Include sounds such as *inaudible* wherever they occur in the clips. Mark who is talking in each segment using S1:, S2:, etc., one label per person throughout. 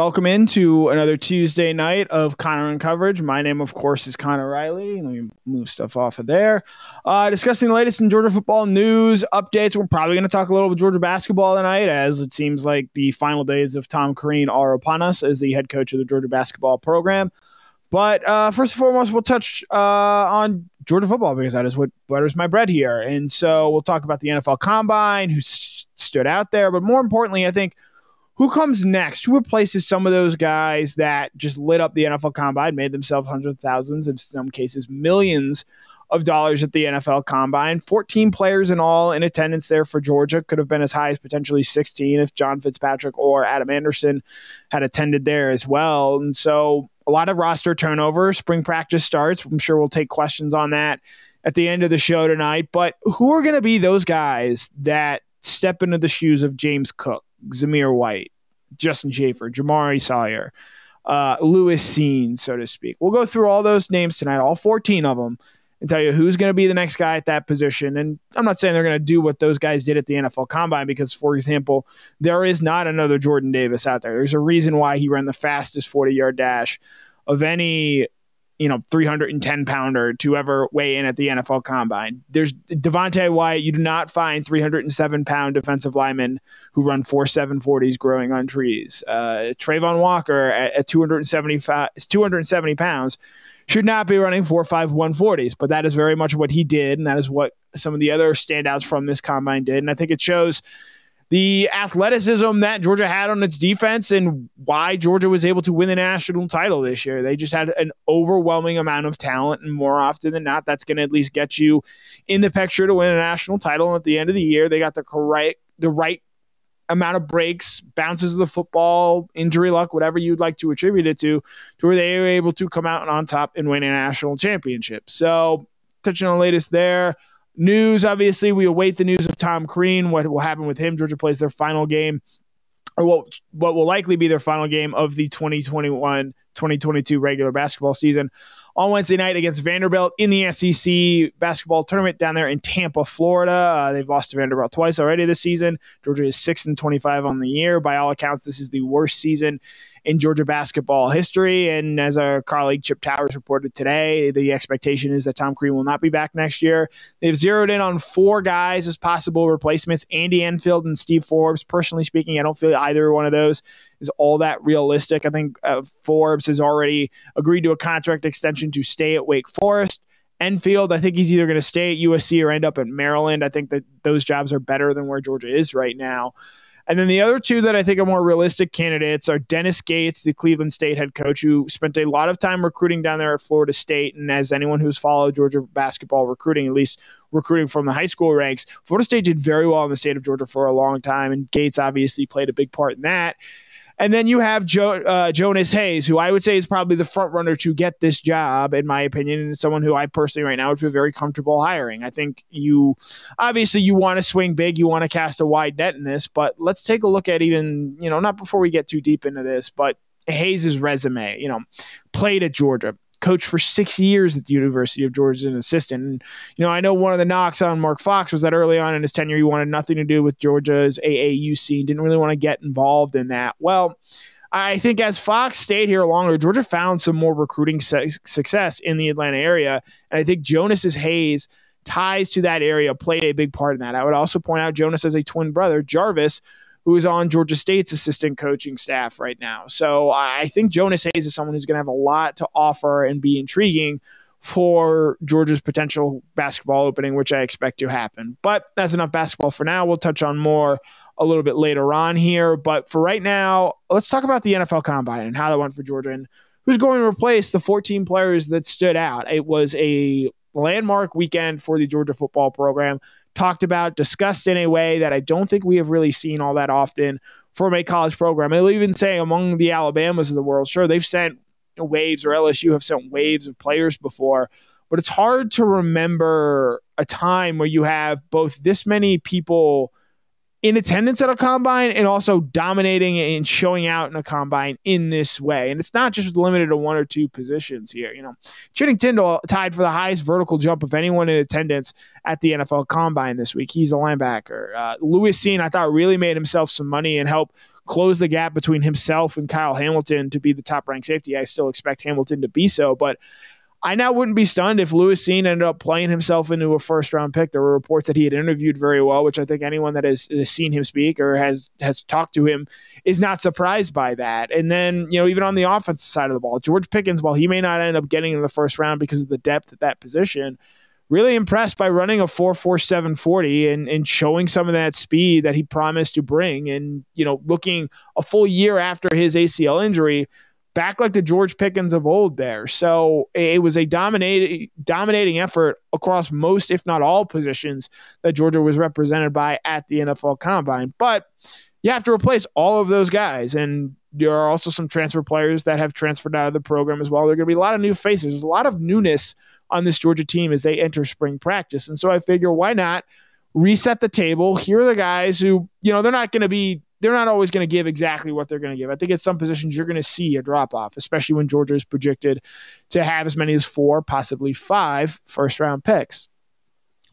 S1: Welcome into another Tuesday night of Connor in Coverage. My name, of course, is Connor Riley. Let me move stuff off of there. Uh, discussing the latest in Georgia football news updates. We're probably going to talk a little bit Georgia basketball tonight, as it seems like the final days of Tom Crean are upon us as the head coach of the Georgia basketball program. But uh, first and foremost, we'll touch uh, on Georgia football because that is what butters my bread here. And so we'll talk about the NFL Combine, who st- stood out there. But more importantly, I think who comes next? Who replaces some of those guys that just lit up the NFL Combine, made themselves hundreds of thousands, in some cases millions of dollars at the NFL Combine? 14 players in all in attendance there for Georgia. Could have been as high as potentially 16 if John Fitzpatrick or Adam Anderson had attended there as well. And so a lot of roster turnover. Spring practice starts. I'm sure we'll take questions on that at the end of the show tonight. But who are going to be those guys that step into the shoes of James Cook? Zamir White, Justin Shaffer, Jamaree Salyer, uh, Lewis Cine, so to speak. We'll go through all those names tonight, all 14 of them, and tell you who's going to be the next guy at that position. And I'm not saying they're going to do what those guys did at the NFL Combine because, for example, there is not another Jordan Davis out there. There's a reason why he ran the fastest 40 yard dash of any you know, 310 pounder to ever weigh in at the NFL combine. There's Devonte Wyatt. You do not find 307 pound defensive linemen who run four 740s growing on trees. Uh, Travon Walker at, at 275, 270 pounds should not be running four five 140s, but that is very much what he did. And that is what some of the other standouts from this combine did. And I think it shows the athleticism that Georgia had on its defense and why Georgia was able to win the national title this year. They just had an overwhelming amount of talent, and more often than not, that's going to at least get you in the picture to win a national title. And at the end of the year, they got the correct, the right amount of breaks, bounces of the football, injury luck, whatever you'd like to attribute it to, to where they were able to come out on top and win a national championship. So, touching on the latest there. News, obviously, we await the news of Tom Crean, what will happen with him. Georgia plays their final game, or what, what will likely be their final game of the 2021 2022 regular basketball season on Wednesday night against Vanderbilt in the SEC basketball tournament down there in Tampa, Florida. Uh, they've lost to Vanderbilt twice already this season. Georgia is 6 and 25 on the year. By all accounts, this is the worst season in Georgia basketball history. And as our colleague Chip Towers reported today, the expectation is that Tom Crean will not be back next year. They've zeroed in on four guys as possible replacements Andy Enfield and Steve Forbes. Personally speaking, I don't feel either one of those is all that realistic. I think uh, Forbes has already agreed to a contract extension to stay at Wake Forest. Enfield, I think he's either going to stay at USC or end up at Maryland. I think that those jobs are better than where Georgia is right now. And then the other two that I think are more realistic candidates are Dennis Gates, the Cleveland State head coach, who spent a lot of time recruiting down there at Florida State. And as anyone who's followed Georgia basketball recruiting, at least recruiting from the high school ranks, Florida State did very well in the state of Georgia for a long time. And Gates obviously played a big part in that. And then you have jo- uh, Jonas Hayes, who I would say is probably the front runner to get this job, in my opinion, and someone who I personally right now would feel very comfortable hiring. I think you obviously you want to swing big, you want to cast a wide net in this, but let's take a look at even you know not before we get too deep into this, but Hayes's resume. You know, played at Georgia, coached for six years at the University of Georgia as an assistant. And, you know, I know one of the knocks on Mark Fox was that early on in his tenure, he wanted nothing to do with Georgia's AAU scene, didn't really want to get involved in that. Well, I think as Fox stayed here longer, Georgia found some more recruiting su- success in the Atlanta area. And I think Jonas's Hayes ties to that area played a big part in that. I would also point out Jonas as a twin brother, Jarvis, who is on Georgia State's assistant coaching staff right now. So I think Jonas Hayes is someone who's going to have a lot to offer and be intriguing for Georgia's potential basketball opening, which I expect to happen. But that's enough basketball for now. We'll touch on more a little bit later on here. But for right now, let's talk about the NFL Combine and how that went for Georgia and who's going to replace the 14 players that stood out. It was a landmark weekend for the Georgia football program talked about, discussed in a way that I don't think we have really seen all that often from a college program. I'll even say among the Alabamas of the world, sure, they've sent waves or LSU have sent waves of players before, but it's hard to remember a time where you have both this many people in attendance at a combine and also dominating and showing out in a combine in this way. And it's not just limited to one or two positions here. You know, Channing Tindall tied for the highest vertical jump of anyone in attendance at the NFL combine this week. He's a linebacker. Uh, Lewis Cine, I thought, really made himself some money and helped close the gap between himself and Kyle Hamilton to be the top ranked safety. I still expect Hamilton to be so, but I now wouldn't be stunned if Lewis Cine ended up playing himself into a first round pick. There were reports that he had interviewed very well, which I think anyone that has, has, seen him speak or has has talked to him is not surprised by that. And then, you know, even on the offensive side of the ball, George Pickens, while he may not end up getting in the first round because of the depth at that position, really impressed by running a 4.4740 and, and showing some of that speed that he promised to bring. And, you know, looking a full year after his ACL injury, back like the George Pickens of old there. So it was a dominating dominating effort across most, if not all, positions that Georgia was represented by at the NFL Combine. But you have to replace all of those guys, and there are also some transfer players that have transferred out of the program as well. There are going to be a lot of new faces. There's a lot of newness on this Georgia team as they enter spring practice, and so I figure why not reset the table? Here are the guys who you know they're not going to be they're not always going to give exactly what they're going to give. I think at some positions you're going to see a drop off, especially when Georgia is projected to have as many as four, possibly five first round picks.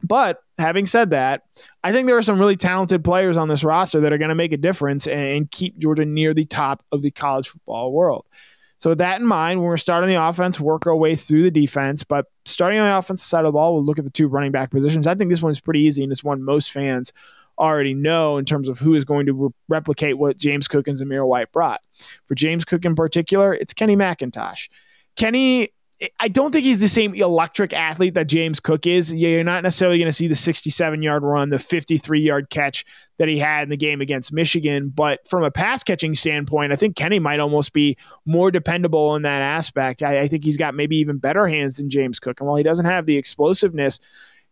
S1: But having said that, I think there are some really talented players on this roster that are going to make a difference and keep Georgia near the top of the college football world. So with that in mind, when we're starting the offense, work our way through the defense. But starting on the offensive side of the ball, we'll look at the two running back positions. I think this one's pretty easy, and it's one most fans already know in terms of who is going to re- replicate what James Cook and Zamir White brought. For James Cook in particular, it's Kenny McIntosh. Kenny, I don't think he's the same electric athlete that James Cook is. You're not necessarily going to see the 67 yard run, the 53 yard catch that he had in the game against Michigan. But from a pass catching standpoint, I think Kenny might almost be more dependable in that aspect. I, I think he's got maybe even better hands than James Cook. And while he doesn't have the explosiveness,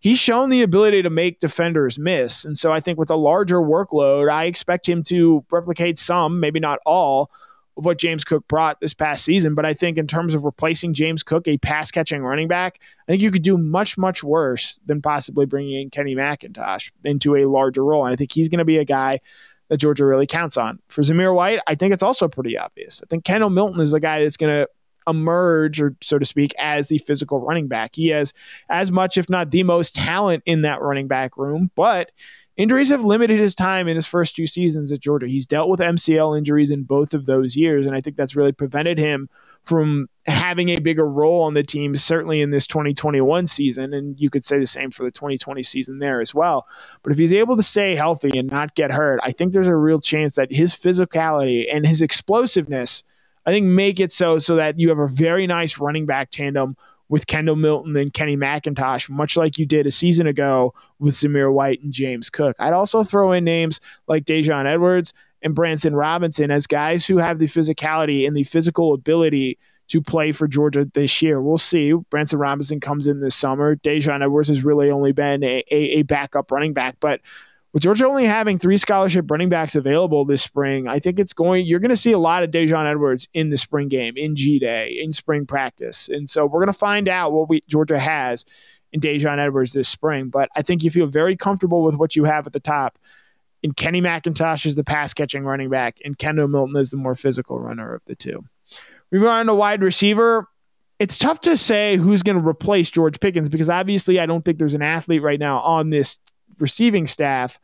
S1: he's shown the ability to make defenders miss. And so I think with a larger workload, I expect him to replicate some, maybe not all, of what James Cook brought this past season. But I think in terms of replacing James Cook, a pass catching running back, I think you could do much, much worse than possibly bringing in Kenny McIntosh into a larger role. And I think he's going to be a guy that Georgia really counts on. For Zamir White, I think it's also pretty obvious. I think Kendall Milton is the guy that's going to emerge, or so to speak, as the physical running back. He has as much, if not the most, talent in that running back room, but injuries have limited his time in his first two seasons at Georgia. He's dealt with MCL injuries in both of those years, and I think that's really prevented him from having a bigger role on the team, certainly in this 2021 season. And you could say the same for the 2020 season there as well. But if he's able to stay healthy and not get hurt, I think there's a real chance that his physicality and his explosiveness – I think make it so so that you have a very nice running back tandem with Kendall Milton and Kenny McIntosh, much like you did a season ago with Zamir White and James Cook. I'd also throw in names like Daijun Edwards and Branson Robinson as guys who have the physicality and the physical ability to play for Georgia this year. We'll see. Branson Robinson comes in this summer. Daijun Edwards has really only been a, a, a backup running back, but with Georgia only having three scholarship running backs available this spring, I think it's going. You're going to see a lot of Daijun Edwards in the spring game, in G Day, in spring practice, and so we're going to find out what we, Georgia has in Daijun Edwards this spring. But I think you feel very comfortable with what you have at the top. And Kenny McIntosh is the pass catching running back, and Kendall Milton is the more physical runner of the two. We move on to wide receiver. It's tough to say who's going to replace George Pickens because obviously I don't think there's an athlete right now on this receiving staff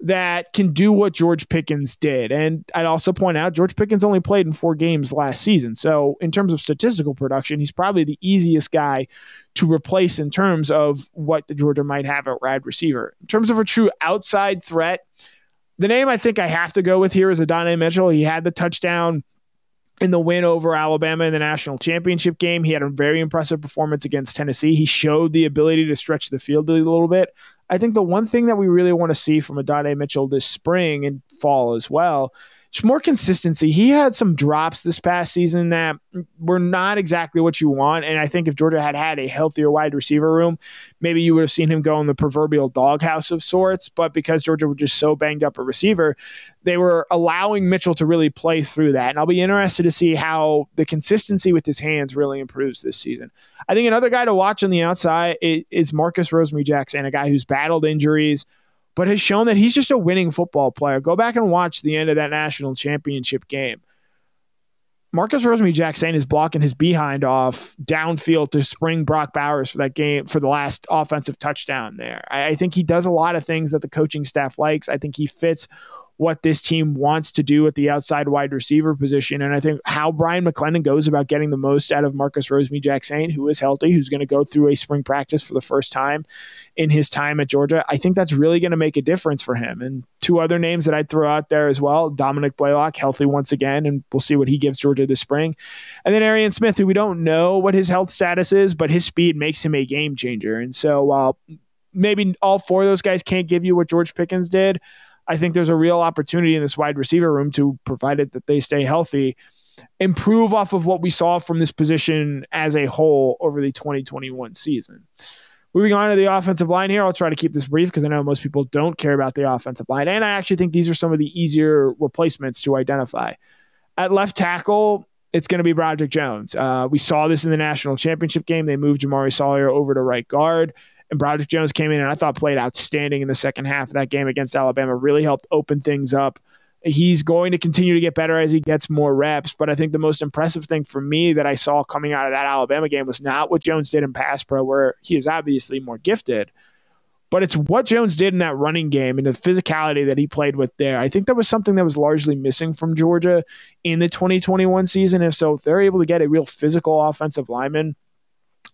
S1: that can do what George Pickens did. And I'd also point out George Pickens only played in four games last season. So, in terms of statistical production, he's probably the easiest guy to replace in terms of what the Georgia might have at wide receiver. In terms of a true outside threat, the name I think I have to go with here is Adonai Mitchell. He had the touchdown in the win over Alabama in the national championship game. He had a very impressive performance against Tennessee. He showed the ability to stretch the field a little bit. I think the one thing that we really want to see from Adonai Mitchell this spring and fall as well more consistency. He had some drops this past season that were not exactly what you want. And I think if Georgia had had a healthier wide receiver room, maybe you would have seen him go in the proverbial doghouse of sorts. But because Georgia was just so banged up a receiver, they were allowing Mitchell to really play through that. And I'll be interested to see how the consistency with his hands really improves this season. I think another guy to watch on the outside is Marcus Rosemy-Jacksaint, a guy who's battled injuries but has shown that he's just a winning football player. Go back and watch the end of that national championship game. Marcus Rosemy-Jacksaint is blocking his behind off downfield to spring Brock Bowers for that game for the last offensive touchdown there. I, I think he does a lot of things that the coaching staff likes. I think he fits what this team wants to do at the outside wide receiver position. And I think how Bryan McClendon goes about getting the most out of Marcus Rosemy-Jacksaint, who is healthy, who's going to go through a spring practice for the first time in his time at Georgia, I think that's really going to make a difference for him. And two other names that I'd throw out there as well Dominic Blaylock, healthy once again, and we'll see what he gives Georgia this spring. And then Arian Smith, who we don't know what his health status is, but his speed makes him a game changer. And so while maybe all four of those guys can't give you what George Pickens did, I think there's a real opportunity in this wide receiver room to, provided that they stay healthy, improve off of what we saw from this position as a whole over the 2021 season. Moving on to the offensive line here, I'll try to keep this brief because I know most people don't care about the offensive line. And I actually think these are some of the easier replacements to identify. At left tackle, it's going to be Broderick Jones. Uh, we saw this in the national championship game. They moved Jamaree Salyer over to right guard. And Broderick Jones came in and I thought played outstanding in the second half of that game against Alabama. Really helped open things up. He's going to continue to get better as he gets more reps. But I think the most impressive thing for me that I saw coming out of that Alabama game was not what Jones did in pass pro, where he is obviously more gifted, but it's what Jones did in that running game and the physicality that he played with there. I think that was something that was largely missing from Georgia in the 2021 season. If so, if they're able to get a real physical offensive lineman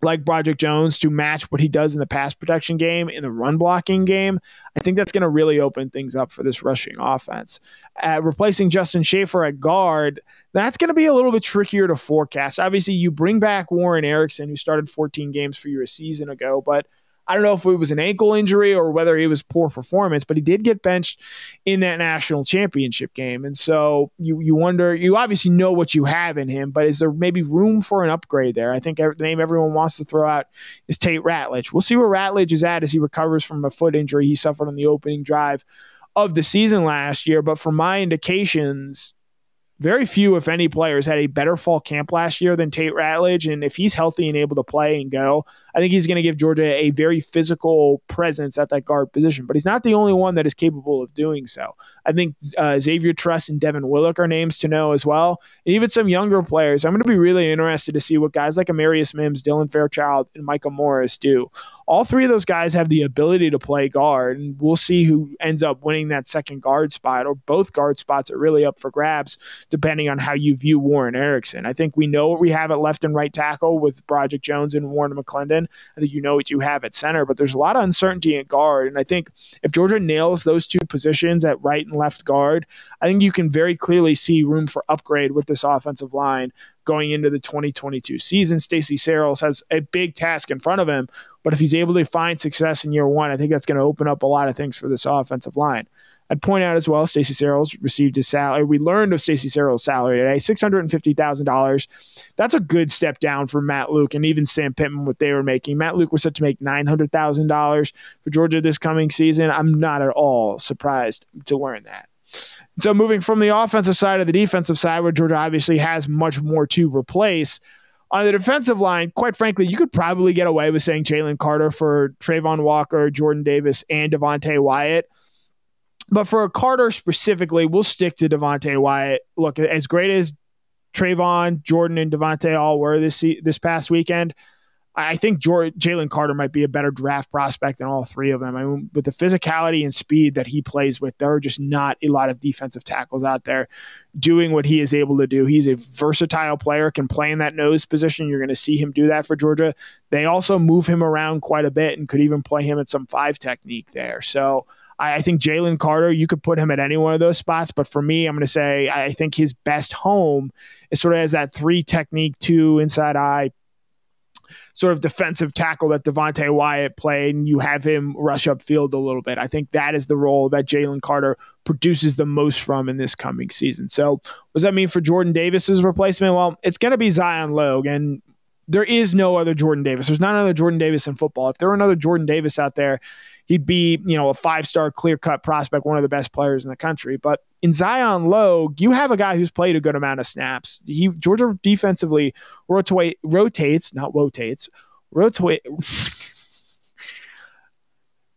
S1: like Broderick Jones to match what he does in the pass protection game, in the run blocking game, I think that's going to really open things up for this rushing offense. Uh, replacing Justin Shaffer at guard, that's going to be a little bit trickier to forecast. Obviously, you bring back Warren Ericson, who started 14 games for you a season ago, but – I don't know if it was an ankle injury or whether it was poor performance, but he did get benched in that national championship game. And so you you wonder, you obviously know what you have in him, but is there maybe room for an upgrade there? I think the name everyone wants to throw out is Tate Ratledge. We'll see where Ratledge is at as he recovers from a foot injury he suffered on the opening drive of the season last year. But from my indications, very few, if any, players had a better fall camp last year than Tate Ratledge. And if he's healthy and able to play and go, I think he's going to give Georgia a very physical presence at that guard position. But he's not the only one that is capable of doing so. I think uh, Xavier Truss and Devin Willock are names to know as well. And even some younger players. I'm going to be really interested to see what guys like Amarius Mims, Dylan Fairchild, and Micah Morris do. All three of those guys have the ability to play guard, and we'll see who ends up winning that second guard spot, or both guard spots are really up for grabs, depending on how you view Warren Ericson. I think we know what we have at left and right tackle with Broderick Jones and Warren McClendon. I think you know what you have at center, but there's a lot of uncertainty at guard. And I think if Georgia nails those two positions at right and left guard, I think you can very clearly see room for upgrade with this offensive line going into the 2022 season. Stacy Searels has a big task in front of him, but if he's able to find success in year one, I think that's going to open up a lot of things for this offensive line. I'd point out as well, Stacy Searels received his salary. We learned of Stacy Searels' salary today, six hundred and fifty thousand dollars. That's a good step down for Matt Luke and even Sam Pittman what they were making. Matt Luke was set to make nine hundred thousand dollars for Georgia this coming season. I'm not at all surprised to learn that. So moving from the offensive side to the defensive side, where Georgia obviously has much more to replace. On the defensive line, quite frankly, you could probably get away with saying Jalen Carter for Travon Walker, Jordan Davis, and Devonte Wyatt. But for Carter specifically, we'll stick to Devonte Wyatt. Look, as great as Travon, Jordan, and Devonte all were this this past weekend, I think Jalen Carter might be a better draft prospect than all three of them. I mean, with the physicality and speed that he plays with, there are just not a lot of defensive tackles out there doing what he is able to do. He's a versatile player, can play in that nose position. You're going to see him do that for Georgia. They also move him around quite a bit and could even play him at some five technique there. So I, I think Jalen Carter, you could put him at any one of those spots. But for me, I'm going to say I think his best home is sort of as that three technique, two inside eye sort of defensive tackle that Devonte Wyatt played, and you have him rush up field a little bit. I think that is the role that Jalen Carter produces the most from in this coming season. So, what does that mean for Jordan Davis's replacement? Well, it's going to be Zion Logue, and there is no other Jordan Davis. There's not another Jordan Davis in football. If there were another Jordan Davis out there, he'd be, you know, a five star clear cut prospect, one of the best players in the country. But in Zion Logue, you have a guy who's played a good amount of snaps. He Georgia defensively rotate, rotates, not rotates, rotate. *laughs*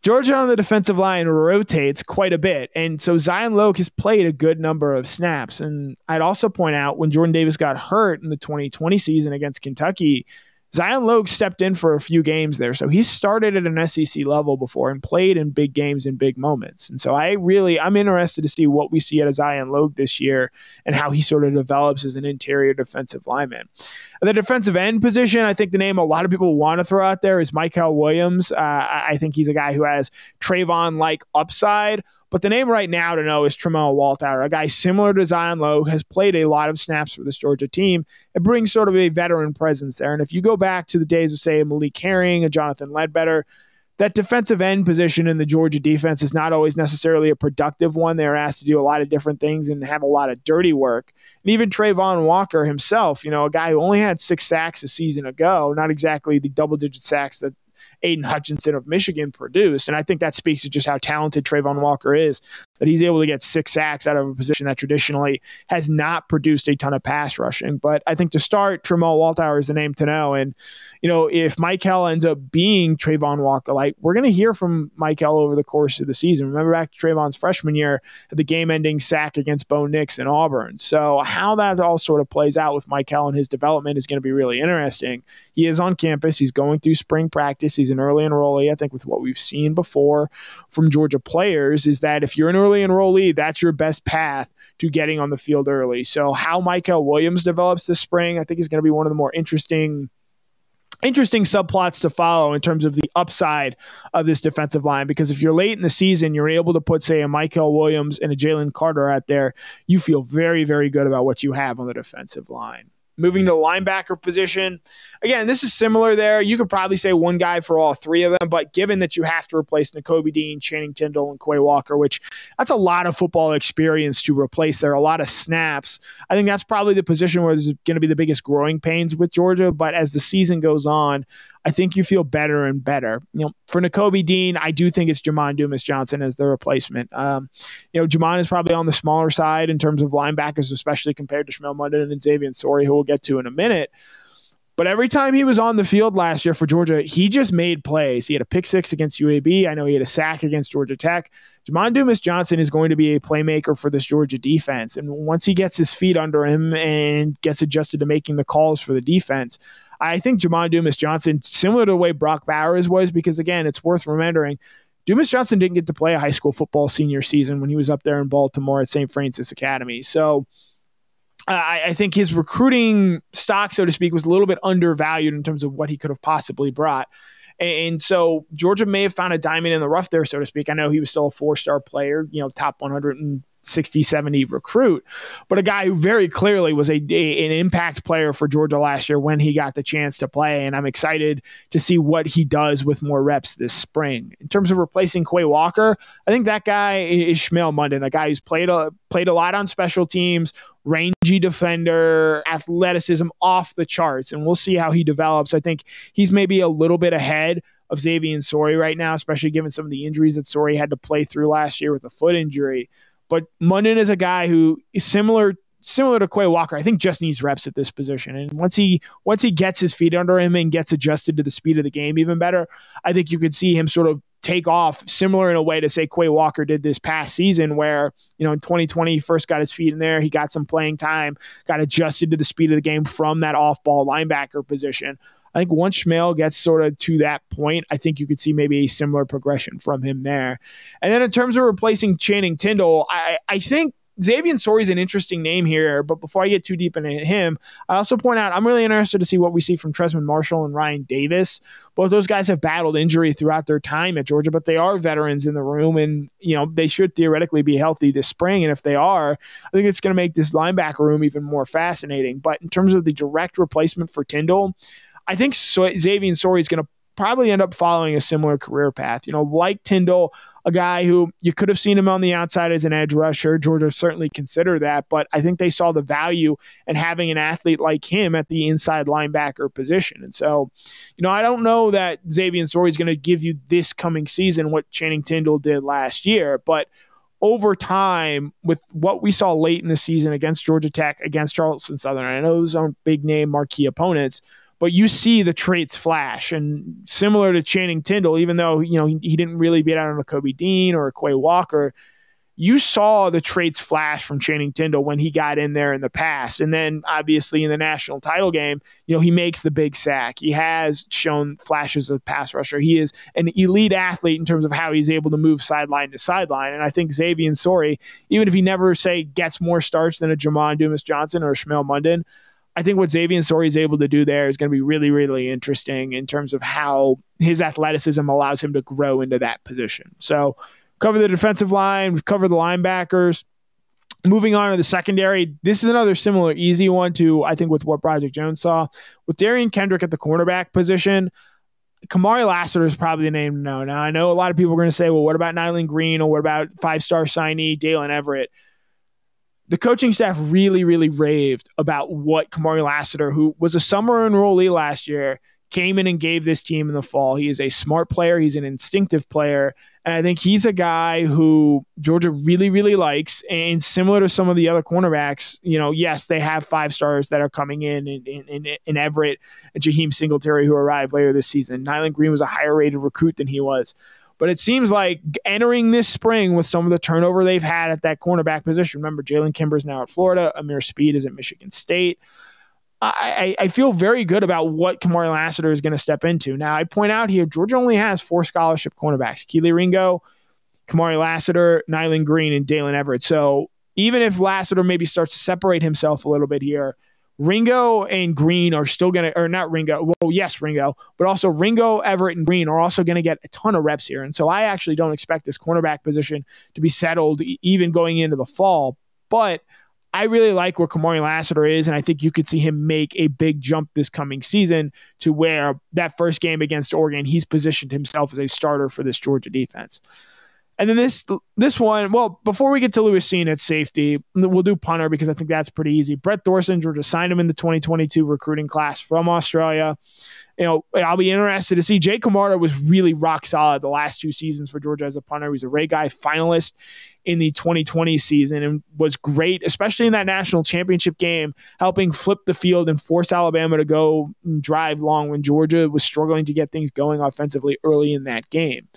S1: Georgia on the defensive line rotates quite a bit. And so Zion Logue has played a good number of snaps. And I'd also point out when Jordan Davis got hurt in the 2020 season against Kentucky, Zion Logue stepped in for a few games there. So he started at an SEC level before and played in big games in big moments. And so I really, I'm interested to see what we see at a Zion Logue this year and how he sort of develops as an interior defensive lineman. the defensive end position, I think the name a lot of people want to throw out there is Mykel Williams. Uh, I think he's a guy who has Trevon like upside. But the name right now to know is Tramel Walthour, a guy similar to Zion Logue, has played a lot of snaps for this Georgia team It brings sort of a veteran presence there. And if you go back to the days of, say, Malik Herring, a Jonathan Ledbetter, that defensive end position in the Georgia defense is not always necessarily a productive one. They're asked to do a lot of different things and have a lot of dirty work. And even Travon Walker himself, you know, a guy who only had six sacks a season ago, not exactly the double digit sacks that Aidan Hutchinson of Michigan produced. And I think that speaks to just how talented Travon Walker is, that he's able to get six sacks out of a position that traditionally has not produced a ton of pass rushing. But I think to start, Tremont Walthour is the name to know. And, you know, if Mykel ends up being Travon Walker, like we're going to hear from Mykel over the course of the season. Remember back to Travon's freshman year, the game ending sack against Bo Nix in Auburn. So how that all sort of plays out with Mykel and his development is going to be really interesting. He is on campus. He's going through spring practice. He's an early enrollee. I think with what we've seen before from Georgia players is that if you're an early enrollee, that's your best path to getting on the field early. So how Mykel Williams develops this spring, I think is going to be one of the more interesting interesting subplots to follow in terms of the upside of this defensive line because if you're late in the season, you're able to put, say, a Mykel Williams and a Jalen Carter out there, you feel very, very good about what you have on the defensive line. Moving to the linebacker position. Again, this is similar there. You could probably say one guy for all three of them, but given that you have to replace Nakobe Dean, Channing Tindall, and Quay Walker, which that's a lot of football experience to replace there, a lot of snaps. I think that's probably the position where there's going to be the biggest growing pains with Georgia. But as the season goes on, I think you feel better and better. You know, for Nakobe Dean, I do think it's Jamon Dumas Johnson as the replacement. Um, you know, Jamon is probably on the smaller side in terms of linebackers, especially compared to Smael Mondon and Xavian Sorey, who we'll get to in a minute. But every time he was on the field last year for Georgia, he just made plays. He had a pick six against UAB. I know he had a sack against Georgia Tech. Jamon Dumas Johnson is going to be a playmaker for this Georgia defense. And once he gets his feet under him and gets adjusted to making the calls for the defense, I think Jamon Dumas Johnson, similar to the way Brock Bowers was, because again, it's worth remembering. Dumas Johnson didn't get to play a high school football senior season when he was up there in Baltimore at St. Francis Academy. So I, I, think his recruiting stock, so to speak, was a little bit undervalued in terms of what he could have possibly brought. And so Georgia may have found a diamond in the rough there, so to speak. I know he was still a four star player, you know, top 100 and 60, 70 recruit, but a guy who very clearly was a, a, an impact player for Georgia last year when he got the chance to play. And I'm excited to see what he does with more reps this spring. In terms of replacing Quay Walker, I think that guy is Smael Mondon, a guy who's played a, played a lot on special teams, rangy defender, athleticism off the charts. And we'll see how he develops. I think he's maybe a little bit ahead of Xavian Sorey right now, especially given some of the injuries that Sorey had to play through last year with a foot injury. But Mondon is a guy who is similar similar to Quay Walker. I think just needs reps at this position. And once he once he gets his feet under him and gets adjusted to the speed of the game even better, I think you could see him sort of take off similar in a way to say Quay Walker did this past season where, you know, in 2020 he first got his feet in there, he got some playing time, got adjusted to the speed of the game from that off-ball linebacker position. I think once Smael gets sort of to that point, I think you could see maybe a similar progression from him there. And then in terms of replacing Channing Tindall, I, I think Xavian Sorey is an interesting name here, but before I get too deep into him, I also point out I'm really interested to see what we see from Trezmen Marshall and Rian Davis. Both those guys have battled injury throughout their time at Georgia, but they are veterans in the room, and you know they should theoretically be healthy this spring. And if they are, I think it's going to make this linebacker room even more fascinating. But in terms of the direct replacement for Tindall, I think so- Xavian Sorey is going to probably end up following a similar career path. You know, like Tindall, a guy who you could have seen him on the outside as an edge rusher. Georgia certainly consider that, but I think they saw the value in having an athlete like him at the inside linebacker position. And so, you know, I don't know that Xavian Sorey is going to give you this coming season what Channing Tindall did last year, but over time, with what we saw late in the season against Georgia Tech, against Charleston Southern, I know those aren't big name marquee opponents, but you see the traits flash. And similar to Channing Tindall, even though you know he, didn't really beat out on a Kobe Dean or a Quay Walker, you saw the traits flash from Channing Tindall when he got in there in the past. And then obviously in the national title game, you know, he makes the big sack. He has shown flashes of pass rusher. He is an elite athlete in terms of how he's able to move sideline to sideline. And I think Xavian Sorey, even if he never say gets more starts than a Jamon Dumas Johnson or a Smael Mondon, I think what Xavian Sorey is able to do there is going to be really, really interesting in terms of how his athleticism allows him to grow into that position. So cover the defensive line, we've covered the linebackers. Moving on to the secondary, this is another similar easy one to I think with what Project Jones saw with Derion Kendrick at the cornerback position. Kamari Lassiter is probably the name to know. Now I know a lot of people are going to say, well, what about Nyland Green or what about five star signee Daylen Everette? The coaching staff really, really raved about what Kamari Lassiter, who was a summer enrollee last year, came in and gave this team in the fall. He is a smart player. He's an instinctive player. And I think he's a guy who Georgia really, really likes. And similar to some of the other cornerbacks, you know, yes, they have five stars that are coming in in, in, in Everette and Jaheim Singletary, who arrived later this season. Nyland Green was a higher rated recruit than he was. But it seems like entering this spring with some of the turnover they've had at that cornerback position. Remember, Jalen Kimber is now at Florida. Ameer Speed is at Michigan State. I, I feel very good about what Kamari Lassiter is going to step into. Now, I point out here, Georgia only has four scholarship cornerbacks Kelee Ringo, Kamari Lassiter, Nyland Green, and Daylen Everette. So even if Lassiter maybe starts to separate himself a little bit here, Ringo and Green are still going to, or not Ringo, well, yes, Ringo, but also Ringo, Everette, and Green are also going to get a ton of reps here. And so I actually don't expect this cornerback position to be settled even going into the fall. But I really like where Kamari Lassiter is, and I think you could see him make a big jump this coming season to where that first game against Oregon, he's positioned himself as a starter for this Georgia defense. And then this this one, well, before we get to Lewis Cine at safety, we'll do punter because I think that's pretty easy. Brett Thorson, Georgia signed him in the 2022 recruiting class from Australia you know, I'll be interested to see. Jake Camarda was really rock solid the last two seasons for Georgia as a punter. He was a Ray Guy finalist in the 2020 season and was great, especially in that national championship game, helping flip the field and force Alabama to go drive long when Georgia was struggling to get things going offensively early in that game.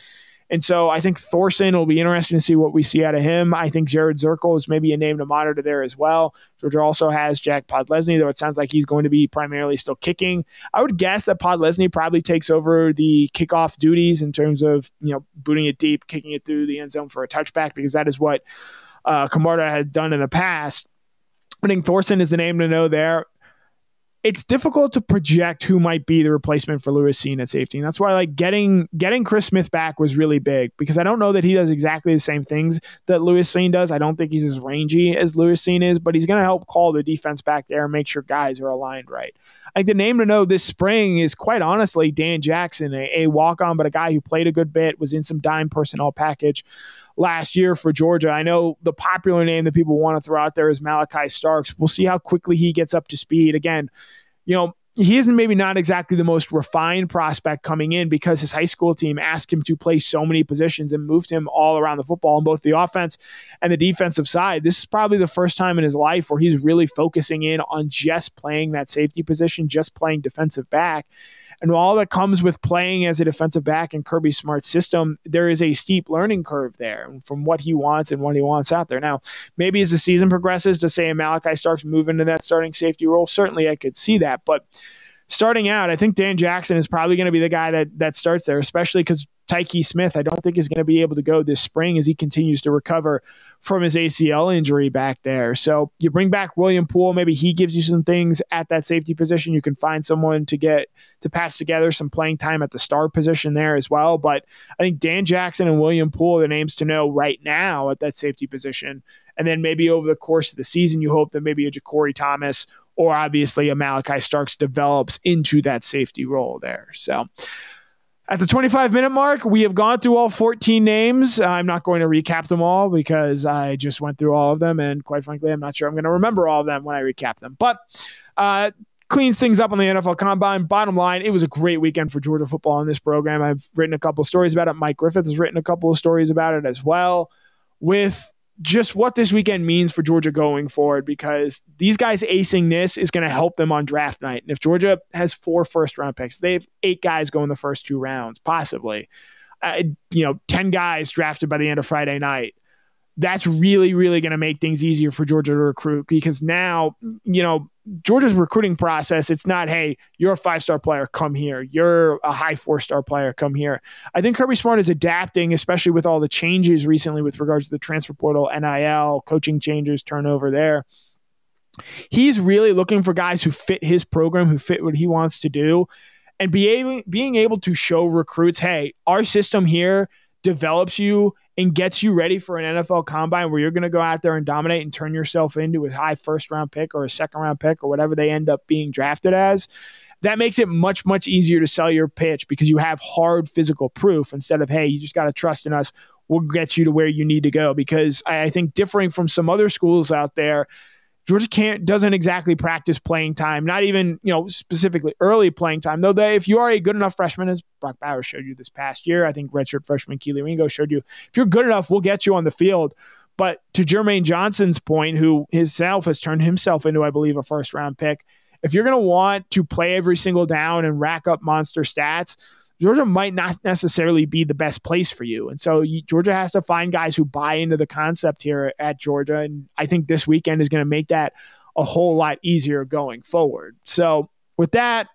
S1: And so I think Thorson will be interesting to see what we see out of him. I think Jared Zirkel is maybe a name to monitor there as well. Georgia also has Jack Podlesny, though it sounds like he's going to be primarily still kicking. I would guess that Podlesny probably takes over the kickoff duties in terms of, you know, booting it deep, kicking it through the end zone for a touchback, because that is what uh, Camarda had done in the past. I think Thorson is the name to know there it's difficult to project who might be the replacement for Lewis Cine at safety. And that's why like getting getting Chris Smith back was really big because I don't know that he does exactly the same things that Lewis Cine does. I don't think he's as rangy as Lewis Cine is, but he's going to help call the defense back there and make sure guys are aligned right. I think the name to know this spring is quite honestly Dan Jackson, a, a walk on, but a guy who played a good bit, was in some dime personnel package last year for Georgia. I know the popular name that people want to throw out there is Malaki Starks. We'll see how quickly he gets up to speed. Again, you know, he isn't maybe not exactly the most refined prospect coming in because his high school team asked him to play so many positions and moved him all around the football on both the offense and the defensive side. This is probably the first time in his life where he's really focusing in on just playing that safety position, just playing defensive back. And all that comes with playing as a defensive back in Kirby Smart's system, there is a steep learning curve there from what he wants and what he wants out there. Now, maybe as the season progresses, to say Malaki Starks move into that starting safety role, certainly I could see that. But starting out, I think Dan Jackson is probably going to be the guy that that starts there, especially because Tykee Smith, I don't think is going to be able to go this spring as he continues to recover from his ACL injury back there. So you bring back William Poole, maybe he gives you some things at that safety position. You can find someone to get to pass together some playing time at the star position there as well. But I think Dan Jackson and William Poole are the names to know right now at that safety position. And then maybe over the course of the season, you hope that maybe a Ja'Cory Thomas or obviously a Malaki Starks develops into that safety role there. So at the 25 minute mark, we have gone through all 14 names. I'm not going to recap them all because I just went through all of them. And quite frankly, I'm not sure I'm going to remember all of them when I recap them. But uh, cleans things up on the NFL Combine. Bottom line, it was a great weekend for Georgia football in this program. I've written a couple stories about it. Mike Griffith has written a couple of stories about it as well. With just what this weekend means for Georgia going forward because these guys acing this is going to help them on draft night. And if Georgia has four first round picks, they have eight guys going the first two rounds, possibly. Uh, you know, 10 guys drafted by the end of Friday night. That's really, really going to make things easier for Georgia to recruit because now, you know, Georgia's recruiting process, it's not, hey, you're a five star player, come here. You're a high four star player, come here. I think Kirby Smart is adapting, especially with all the changes recently with regards to the transfer portal, NIL, coaching changes, turnover there. He's really looking for guys who fit his program, who fit what he wants to do, and be able, being able to show recruits, hey, our system here develops you and gets you ready for an NFL combine where you're going to go out there and dominate and turn yourself into a high first round pick or a second round pick or whatever they end up being drafted as, that makes it much, much easier to sell your pitch because you have hard physical proof instead of, hey, you just got to trust in us. We'll get you to where you need to go. Because I think differing from some other schools out there, Georgia can't doesn't exactly practice playing time, not even you know specifically early playing time. Though if you are a good enough freshman, as Brock Bowers showed you this past year, I think redshirt freshman Kelee Ringo showed you, if you're good enough, we'll get you on the field. But to Jermaine Johnson's point, who himself has turned himself into, I believe, a first round pick, if you're going to want to play every single down and rack up monster stats, Georgia might not necessarily be the best place for you. And so you, Georgia has to find guys who buy into the concept here at Georgia. And I think this weekend is going to make that a whole lot easier going forward. So with that,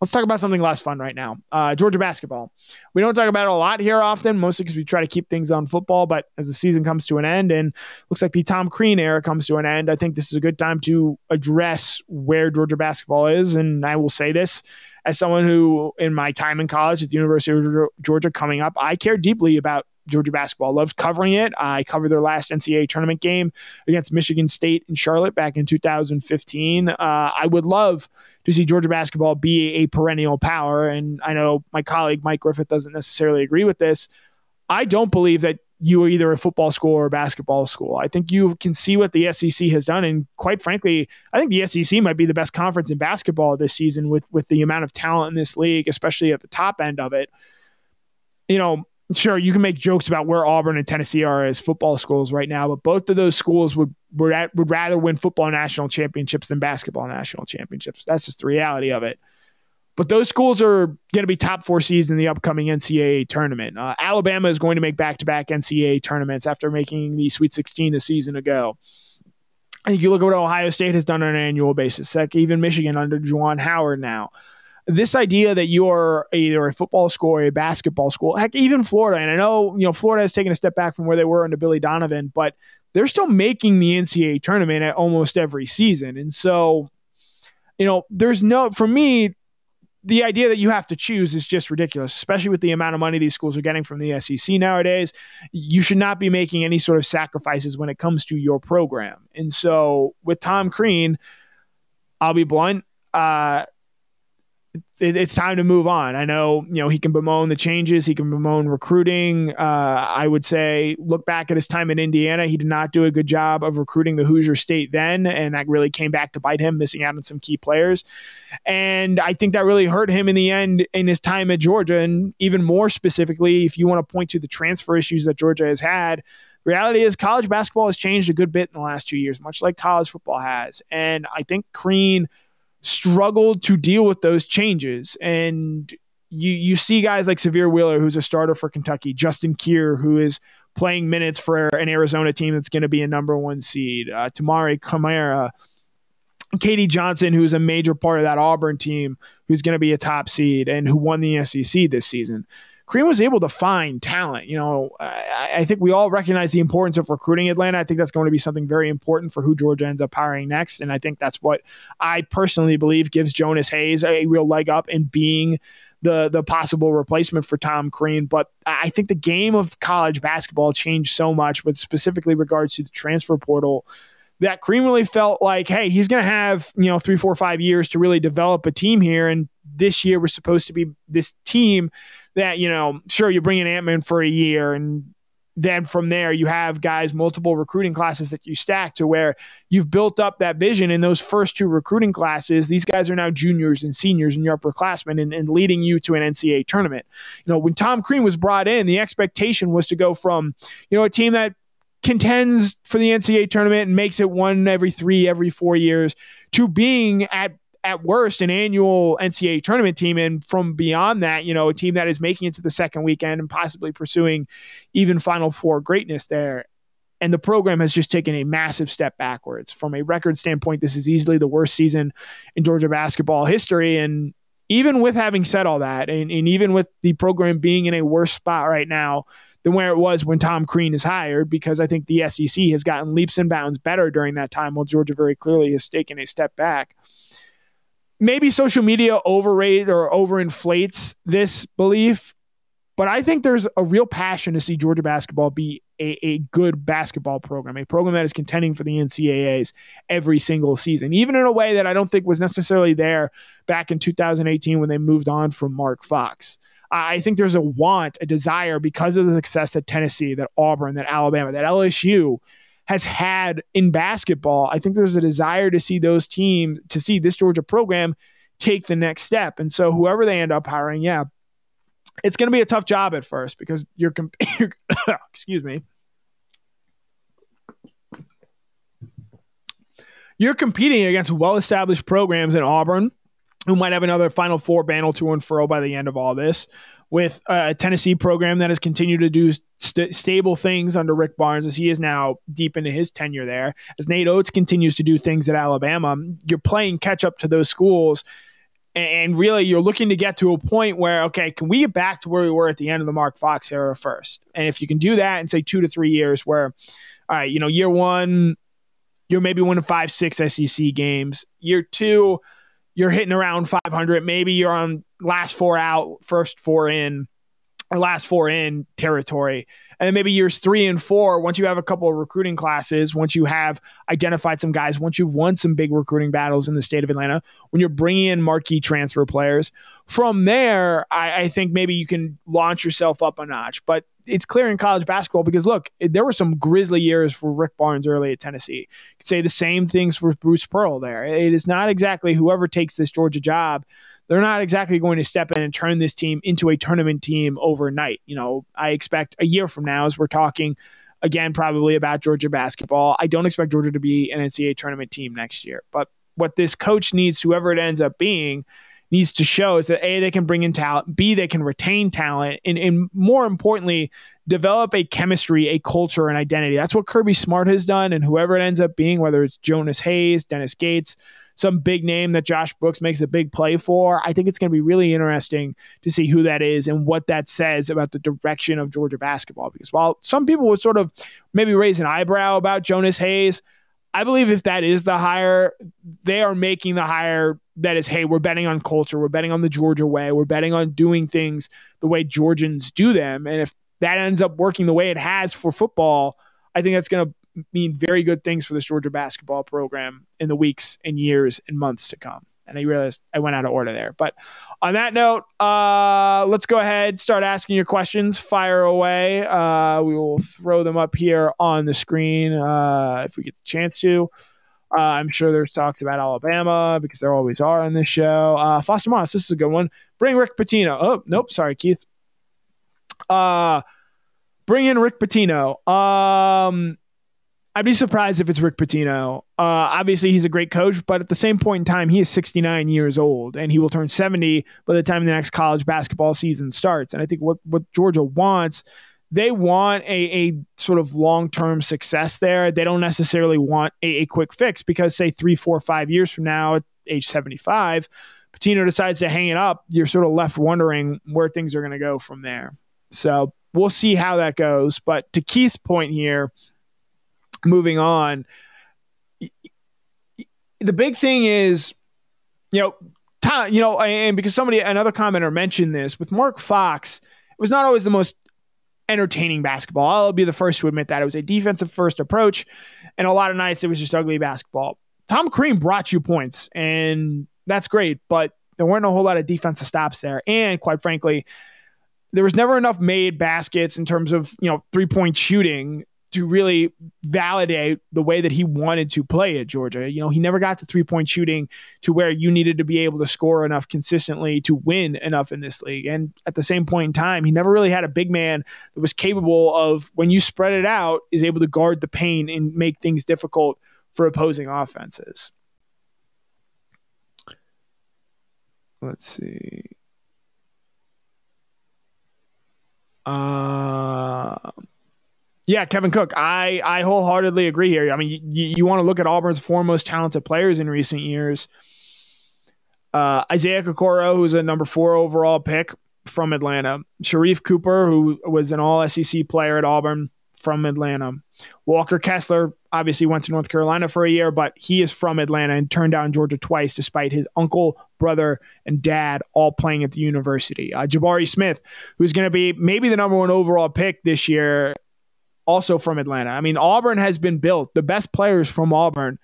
S1: let's talk about something less fun right now. Uh, Georgia basketball. We don't talk about it a lot here often, mostly because we try to keep things on football. But as the season comes to an end and looks like the Tom Crean era comes to an end, I think this is a good time to address where Georgia basketball is. And I will say this as someone who, in my time in college at the University of Georgia coming up, I care deeply about Georgia basketball. Loved covering it. I covered their last NCAA tournament game against Michigan State in Charlotte back in 2015. Uh, I would love to see Georgia basketball be a perennial power. And I know my colleague Mike Griffith doesn't necessarily agree with this. I don't believe that you are either a football school or a basketball school. I think you can see what the SEC has done, and quite frankly, I think the SEC might be the best conference in basketball this season with with the amount of talent in this league, especially at the top end of it. You know, sure you can make jokes about where Auburn and Tennessee are as football schools right now, but both of those schools would would, would rather win football national championships than basketball national championships. That's just the reality of it. But those schools are going to be top four seeds in the upcoming NCAA tournament. Uh, Alabama is going to make back to back NCAA tournaments after making the Sweet 16 a season ago. I think you look at what Ohio State has done on an annual basis. Heck, even Michigan under Juwan Howard now. This idea that you are either a football school or a basketball school, heck, even Florida, and I know you know Florida has taken a step back from where they were under Billy Donovan, but they're still making the NCAA tournament at almost every season. And so, you know, there's no for me, the idea that you have to choose is just ridiculous, especially with the amount of money these schools are getting from the SEC nowadays. You should not be making any sort of sacrifices when it comes to your program. And so with Tom Crean, I'll be blunt. Uh, it, it's time to move on. I know, you know, he can bemoan the changes, he can bemoan recruiting. Uh, I would say, look back at his time in Indiana. He did not do a good job of recruiting the Hoosier State then, and that really came back to bite him, missing out on some key players. And I think that really hurt him in the end in his time at Georgia. And even more specifically, if you want to point to the transfer issues that Georgia has had, reality is college basketball has changed a good bit in the last two years, much like college football has. And I think Crean – struggled to deal with those changes. And you you see guys like Sahvir Wheeler, who's a starter for Kentucky, Justin Kier, who is playing minutes for an Arizona team that's going to be a number one seed, uh, Toumani Camara, KD Johnson, who's a major part of that Auburn team, who's going to be a top seed and who won the SEC this season. Crean was able to find talent. You know, I, I, think we all recognize the importance of recruiting Atlanta. I think that's going to be something very important for who Georgia ends up hiring next. And I think that's what I personally believe gives Jonas Hayes a real leg up in being the the possible replacement for Tom Crean. But I think the game of college basketball changed so much with specifically regards to the transfer portal that Crean really felt like, hey, he's going to have, you know, three, four, five years to really develop a team here. And this year was supposed to be this team that, you know, sure, you bring in Ant-Man for a year and then from there you have guys multiple recruiting classes that you stack to where you've built up that vision in those first two recruiting classes. These guys are now juniors and seniors in your upperclassmen and, and leading you to an ncaa tournament. You know when tom crean was brought in the expectation was to go from you know a team that contends for the ncaa tournament and makes it one every three every four years to being at at worst an annual NCAA tournament team, and from beyond that, you know, a team that is making it to the second weekend and possibly pursuing even Final Four greatness there. And the program has just taken a massive step backwards. From a record standpoint, this is easily the worst season in Georgia basketball history. And even with having said all that, and, and even with the program being in a worse spot right now than where it was when Tom Crean is hired, because I think the SEC has gotten leaps and bounds better during that time, while Georgia very clearly has taken a step back. Maybe social media overrated or overinflates this belief, but I think there's a real passion to see Georgia basketball be a, a good basketball program, a program that is contending for the NCAAs every single season, even in a way that I don't think was necessarily there back in 2018 when they moved on from Mark Fox. I think there's a want, a desire because of the success that Tennessee, that Auburn, that Alabama, that LSU has had in basketball. I think there's a desire to see those teams, to see this Georgia program take the next step. And so whoever they end up hiring, yeah, it's going to be a tough job at first because you're, comp- *laughs* *coughs* excuse me. You're competing against well-established programs in Auburn, who might have another Final Four banner to unfurl by the end of all this, with a Tennessee program that has continued to do st- stable things under Rick Barnes as he is now deep into his tenure there. As Nate Oats continues to do things at Alabama, you're playing catch up to those schools. And really you're looking to get to a point where okay can we get back to where we were at the end of the mark fox era first? And if you can do that in say two to three years where all right you know year one you're maybe winning five six sec games. Year two you're hitting around 500 maybe you're on last four out first four in or last four in territory and then maybe years three and four, once you have a couple of recruiting classes, once you have identified some guys, once you've won some big recruiting battles in the state of Atlanta, when you're bringing in marquee transfer players, from there, I, I think maybe you can launch yourself up a notch. But it's clear in college basketball because look, there were some grisly years for Rick Barnes early at Tennessee. You could say the same things for Bruce Pearl there. It is not exactly whoever takes this Georgia job they're not exactly going to step in and turn this team into a tournament team overnight. You know, I expect a year from now, as we're talking again, probably about Georgia basketball, I don't expect Georgia to be an NCAA tournament team next year. But what this coach needs, whoever it ends up being, needs to show is that A, they can bring in talent, B, they can retain talent, and, and more importantly, develop a chemistry, a culture, an identity. That's what Kirby Smart has done, and whoever it ends up being, whether it's Jonas Hayes, Dennis Gates, some big name that Josh Brooks makes a big play for. I think it's going to be really interesting to see who that is and what that says about the direction of Georgia basketball. Because while some people would sort of maybe raise an eyebrow about Jonas Hayes, I believe if that is the hire, they are making the hire that is, hey, we're betting on culture, we're betting on the Georgia way, we're betting on doing things the way Georgians do them. And if that ends up working the way it has for football, I think that's going to mean very good things for this Georgia basketball program in the weeks and years and months to come. And I realized I went out of order there. But on that note, uh, let's go ahead, start asking your questions. Fire away. Uh, we will throw them up here on the screen uh, if we get the chance to. Uh, I'm sure there's talks about Alabama because there always are on this show. Uh, Foster Moss, this is a good one. Bring Rick Pitino. Oh, nope. Sorry, Keith. Uh, bring in Rick Pitino. Um, I'd be surprised if it's Rick Pitino. Uh, obviously, he's a great coach, but at the same point in time, he is 69 years old, and he will turn 70 by the time the next college basketball season starts. And I think what what Georgia wants, they want a, a sort of long term success there. They don't necessarily want a, a quick fix because, say, three, four, five years from now, at age 75, Pitino decides to hang it up. You're sort of left wondering where things are going to go from there. So we'll see how that goes. But to Keith's point here moving on, the big thing is, you know, time, you know, and because somebody, another commenter mentioned this with Mark Fox, it was not always the most entertaining basketball. I'll be the first to admit that it was a defensive first approach, and a lot of nights it was just ugly basketball. Tom Crean brought you points, and that's great, but there weren't a whole lot of defensive stops there, and quite frankly, there was never enough made baskets in terms of you know three point shooting to really validate the way that he wanted to play at Georgia. You know, he never got the three point shooting to where you needed to be able to score enough consistently to win enough in this league. And at the same point in time, he never really had a big man that was capable of, when you spread it out, is able to guard the paint and make things difficult for opposing offenses. Let's see. Uh, Yeah, Kevin Cook. I, I wholeheartedly agree here. I mean, you, you want to look at Auburn's four most talented players in recent years. Uh, Isaiah Okoro, who's a number four overall pick from Atlanta. Sharife Cooper, who was an all SEC player at Auburn from Atlanta. Walker Kessler obviously went to North Carolina for a year, but he is from Atlanta and turned down Georgia twice, despite his uncle, brother, and dad all playing at the university. Uh, Jabari Smith, who's going to be maybe the number one overall pick this year, also from Atlanta. I mean, Auburn has been built. The best players from Auburn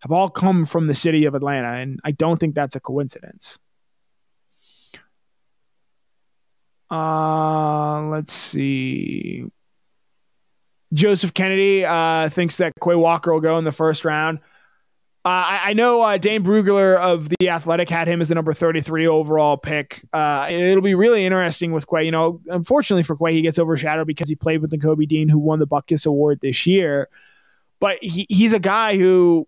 S1: have all come from the city of Atlanta, and I don't think that's a coincidence. Uh, let's see. Joseph Kennedy uh, thinks that Quay Walker will go in the first round. Uh, I, I, know uh, Dane Brugler of the Athletic had him as the number 33 overall pick. Uh, it'll be really interesting with Quay. You know, unfortunately for Quay, he gets overshadowed because he played with Nakobe Dean, who won the Butkus Award this year. But he, he's a guy who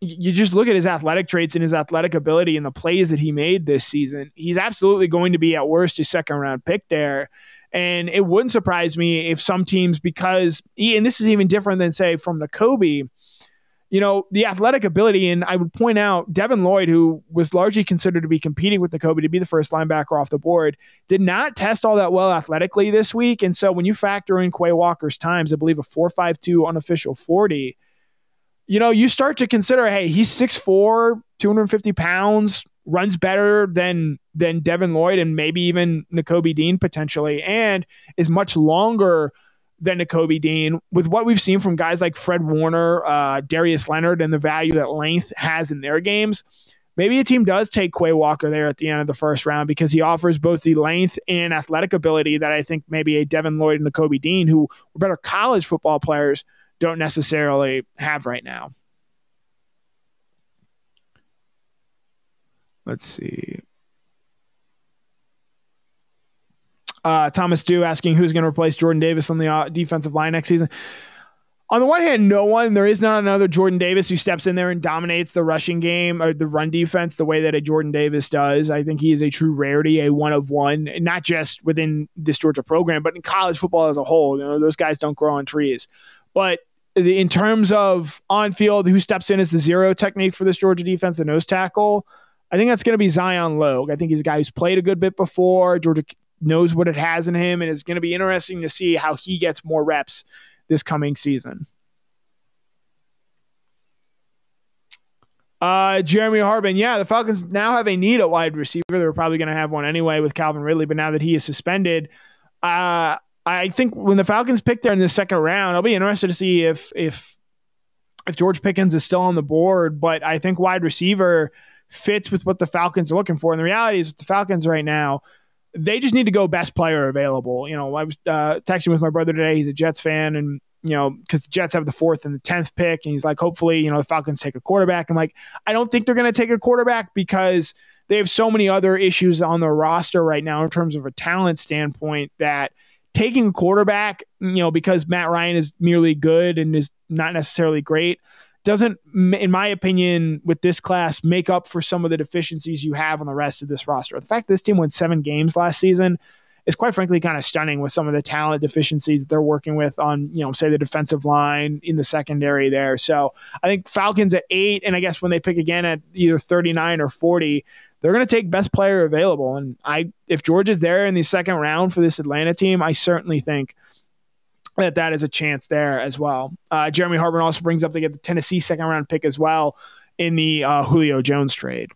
S1: you just look at his athletic traits and his athletic ability and the plays that he made this season. He's absolutely going to be at worst a second round pick there. And it wouldn't surprise me if some teams, because, and this is even different than, say, from Nakobe, you know, the athletic ability. And I would point out Devin Lloyd, who was largely considered to be competing with Nakobe to be the first linebacker off the board, did not test all that well athletically this week. And so when you factor in Quay Walker's times, I believe a 4.52 unofficial 40, you know, you start to consider, hey, he's 6'4, 250 pounds, runs better than than Devin Lloyd and maybe even Nakobe Dean potentially, and is much longer than Nakobe Dean. With what we've seen from guys like Fred Warner, uh, Darius Leonard, and the value that length has in their games, maybe a team does take Quay Walker there at the end of the first round because he offers both the length and athletic ability that I think maybe a Devin Lloyd and Nakobe Dean, who were better college football players, don't necessarily have right now. Let's see. Uh, Thomas Dew asking who's going to replace Jordan Davis on the uh, defensive line next season. On the one hand, no one. There is not another Jordan Davis who steps in there and dominates the rushing game or the run defense the way that a Jordan Davis does. I think he is a true rarity, a one of one, not just within this Georgia program, but in college football as a whole. You know, those guys don't grow on trees. But in terms of on field, who steps in as the zero technique for this Georgia defense, the nose tackle, I think that's going to be Zion Logue. I think he's a guy who's played a good bit before. Georgia knows what it has in him, and it's going to be interesting to see how he gets more reps this coming season. Uh, Jeremy Harbin, yeah, the Falcons now have a need at wide receiver. They're probably going to have one anyway with Calvin Ridley, but now that he is suspended, uh, I think when the Falcons pick there in the second round, I'll be interested to see if if if George Pickens is still on the board. But I think wide receiver fits with what the Falcons are looking for. And the reality is, with the Falcons right now, they just need to go best player available. You know, I was uh, texting with my brother today. He's a Jets fan, and you know, because the Jets have the fourth and the tenth pick, and he's like, hopefully, you know, the Falcons take a quarterback. I'm like, I don't think they're going to take a quarterback because they have so many other issues on their roster right now in terms of a talent standpoint that taking a quarterback, you know, because Matt Ryan is merely good and is not necessarily great doesn't, in my opinion, with this class, make up for some of the deficiencies you have on the rest of this roster. The fact this team won seven games last season is quite frankly kind of stunning with some of the talent deficiencies they're working with on, you know, say the defensive line in the secondary there. So I think Falcons at eight, and I guess when they pick again at either 39 or 40, they're going to take best player available. And I, if George is there in the second round for this Atlanta team, I certainly think that that is a chance there as well. Uh, Jeremy Harbin also brings up to get the Tennessee second round pick as well in the uh, Julio Jones trade.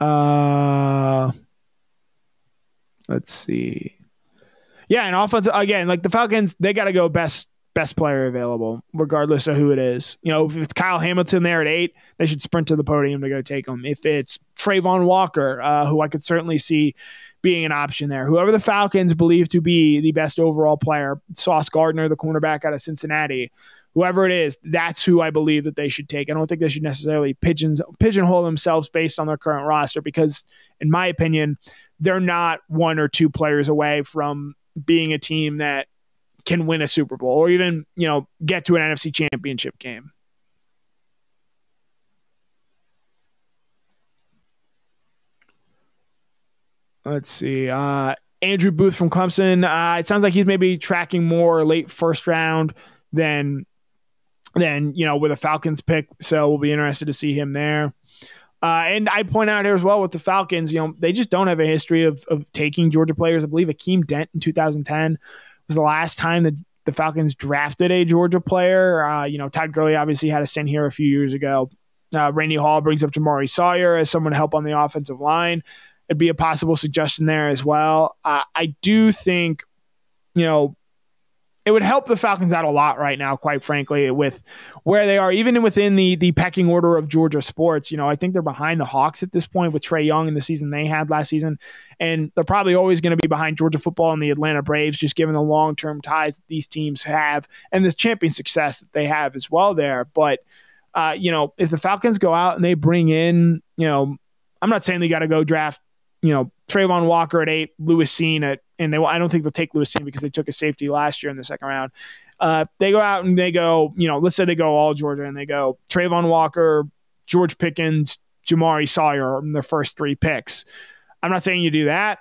S1: Uh, let's see. Yeah, and offense again, like the Falcons, they got to go best best player available, regardless of who it is. You know, if it's Kyle Hamilton there at eight, they should sprint to the podium to go take him. If it's Travon Walker, uh, who I could certainly see being an option there. Whoever the Falcons believe to be the best overall player, Sauce Gardner, the cornerback out of Cincinnati, whoever it is, that's who I believe that they should take. I don't think they should necessarily pigeons, pigeonhole themselves based on their current roster because, in my opinion, they're not one or two players away from being a team that can win a Super Bowl or even, you know, get to an NFC championship game. Let's see. Uh, Andrew Booth from Clemson. Uh, it sounds like he's maybe tracking more late first round than than you know with a Falcons pick. So we'll be interested to see him there. Uh, and I point out here as well with the Falcons, you know, they just don't have a history of, of taking Georgia players. I believe Akeem Dent in 2010 was the last time that the Falcons drafted a Georgia player. Uh, you know, Todd Gurley obviously had a stint here a few years ago. Uh, Randy Hall brings up Jamaree Salyer as someone to help on the offensive line. It'd be a possible suggestion there as well. Uh, I do think, you know, it would help the Falcons out a lot right now, quite frankly, with where they are, even within the the pecking order of Georgia sports. You know, I think they're behind the Hawks at this point with Trae Young in the season they had last season, and they're probably always going to be behind Georgia football and the Atlanta Braves, just given the long term ties that these teams have and the champion success that they have as well there. But uh, you know, if the Falcons go out and they bring in, you know, I'm not saying they got to go draft, you know, Travon Walker at eight, Lewis Cine at and they I don't think they'll take Lewis because they took a safety last year in the second round. Uh, they go out and they go, you know, let's say they go all Georgia and they go Travon Walker, George Pickens, Jamaree Salyer in their first three picks. I'm not saying you do that,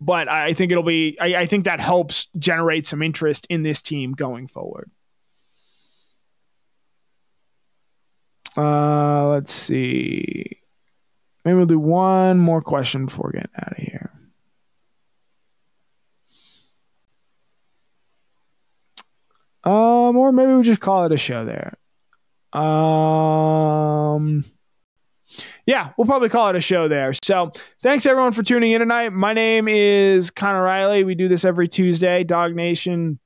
S1: but I think it'll be. I, I think that helps generate some interest in this team going forward. Uh, let's see. Maybe we'll do one more question before getting out of here. Um, or maybe we just call it a show there. Um, yeah, we'll probably call it a show there. So thanks everyone for tuning in tonight. My name is Connor Riley. We do this every Tuesday. DawgNation,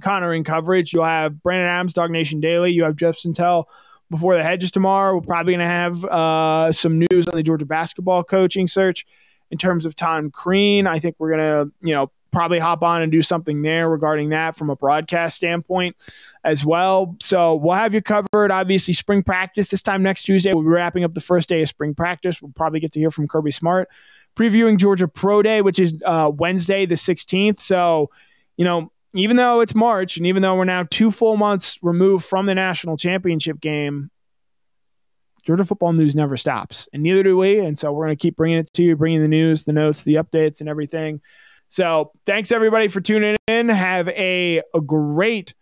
S1: Connor in coverage. You'll have Brandon Adams, DawgNation Daily. You have Jeff Sentell before the hedges tomorrow. We're probably going to have uh, some news on the Georgia basketball coaching search in terms of Tom Crean. I think we're going to, you know, probably hop on and do something there regarding that from a broadcast standpoint as well. So we'll have you covered. Obviously, spring practice this time next Tuesday. We'll be wrapping up the first day of spring practice. We'll probably get to hear from Kirby Smart, previewing Georgia Pro Day, which is uh, Wednesday, the 16th. So, you know, even though it's March and even though we're now two full months removed from the national championship game, Georgia football news never stops, and neither do we. And so we're going to keep bringing it to you, bringing the news, the notes, the updates, and everything. So thanks everybody for tuning in. Have a, a great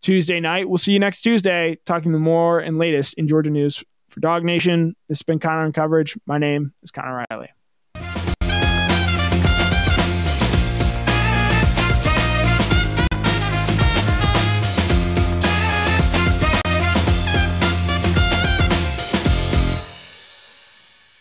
S1: Tuesday night. We'll see you next Tuesday talking the more and latest in Georgia news for DawgNation. This has been Connor in coverage. My name is Connor Riley.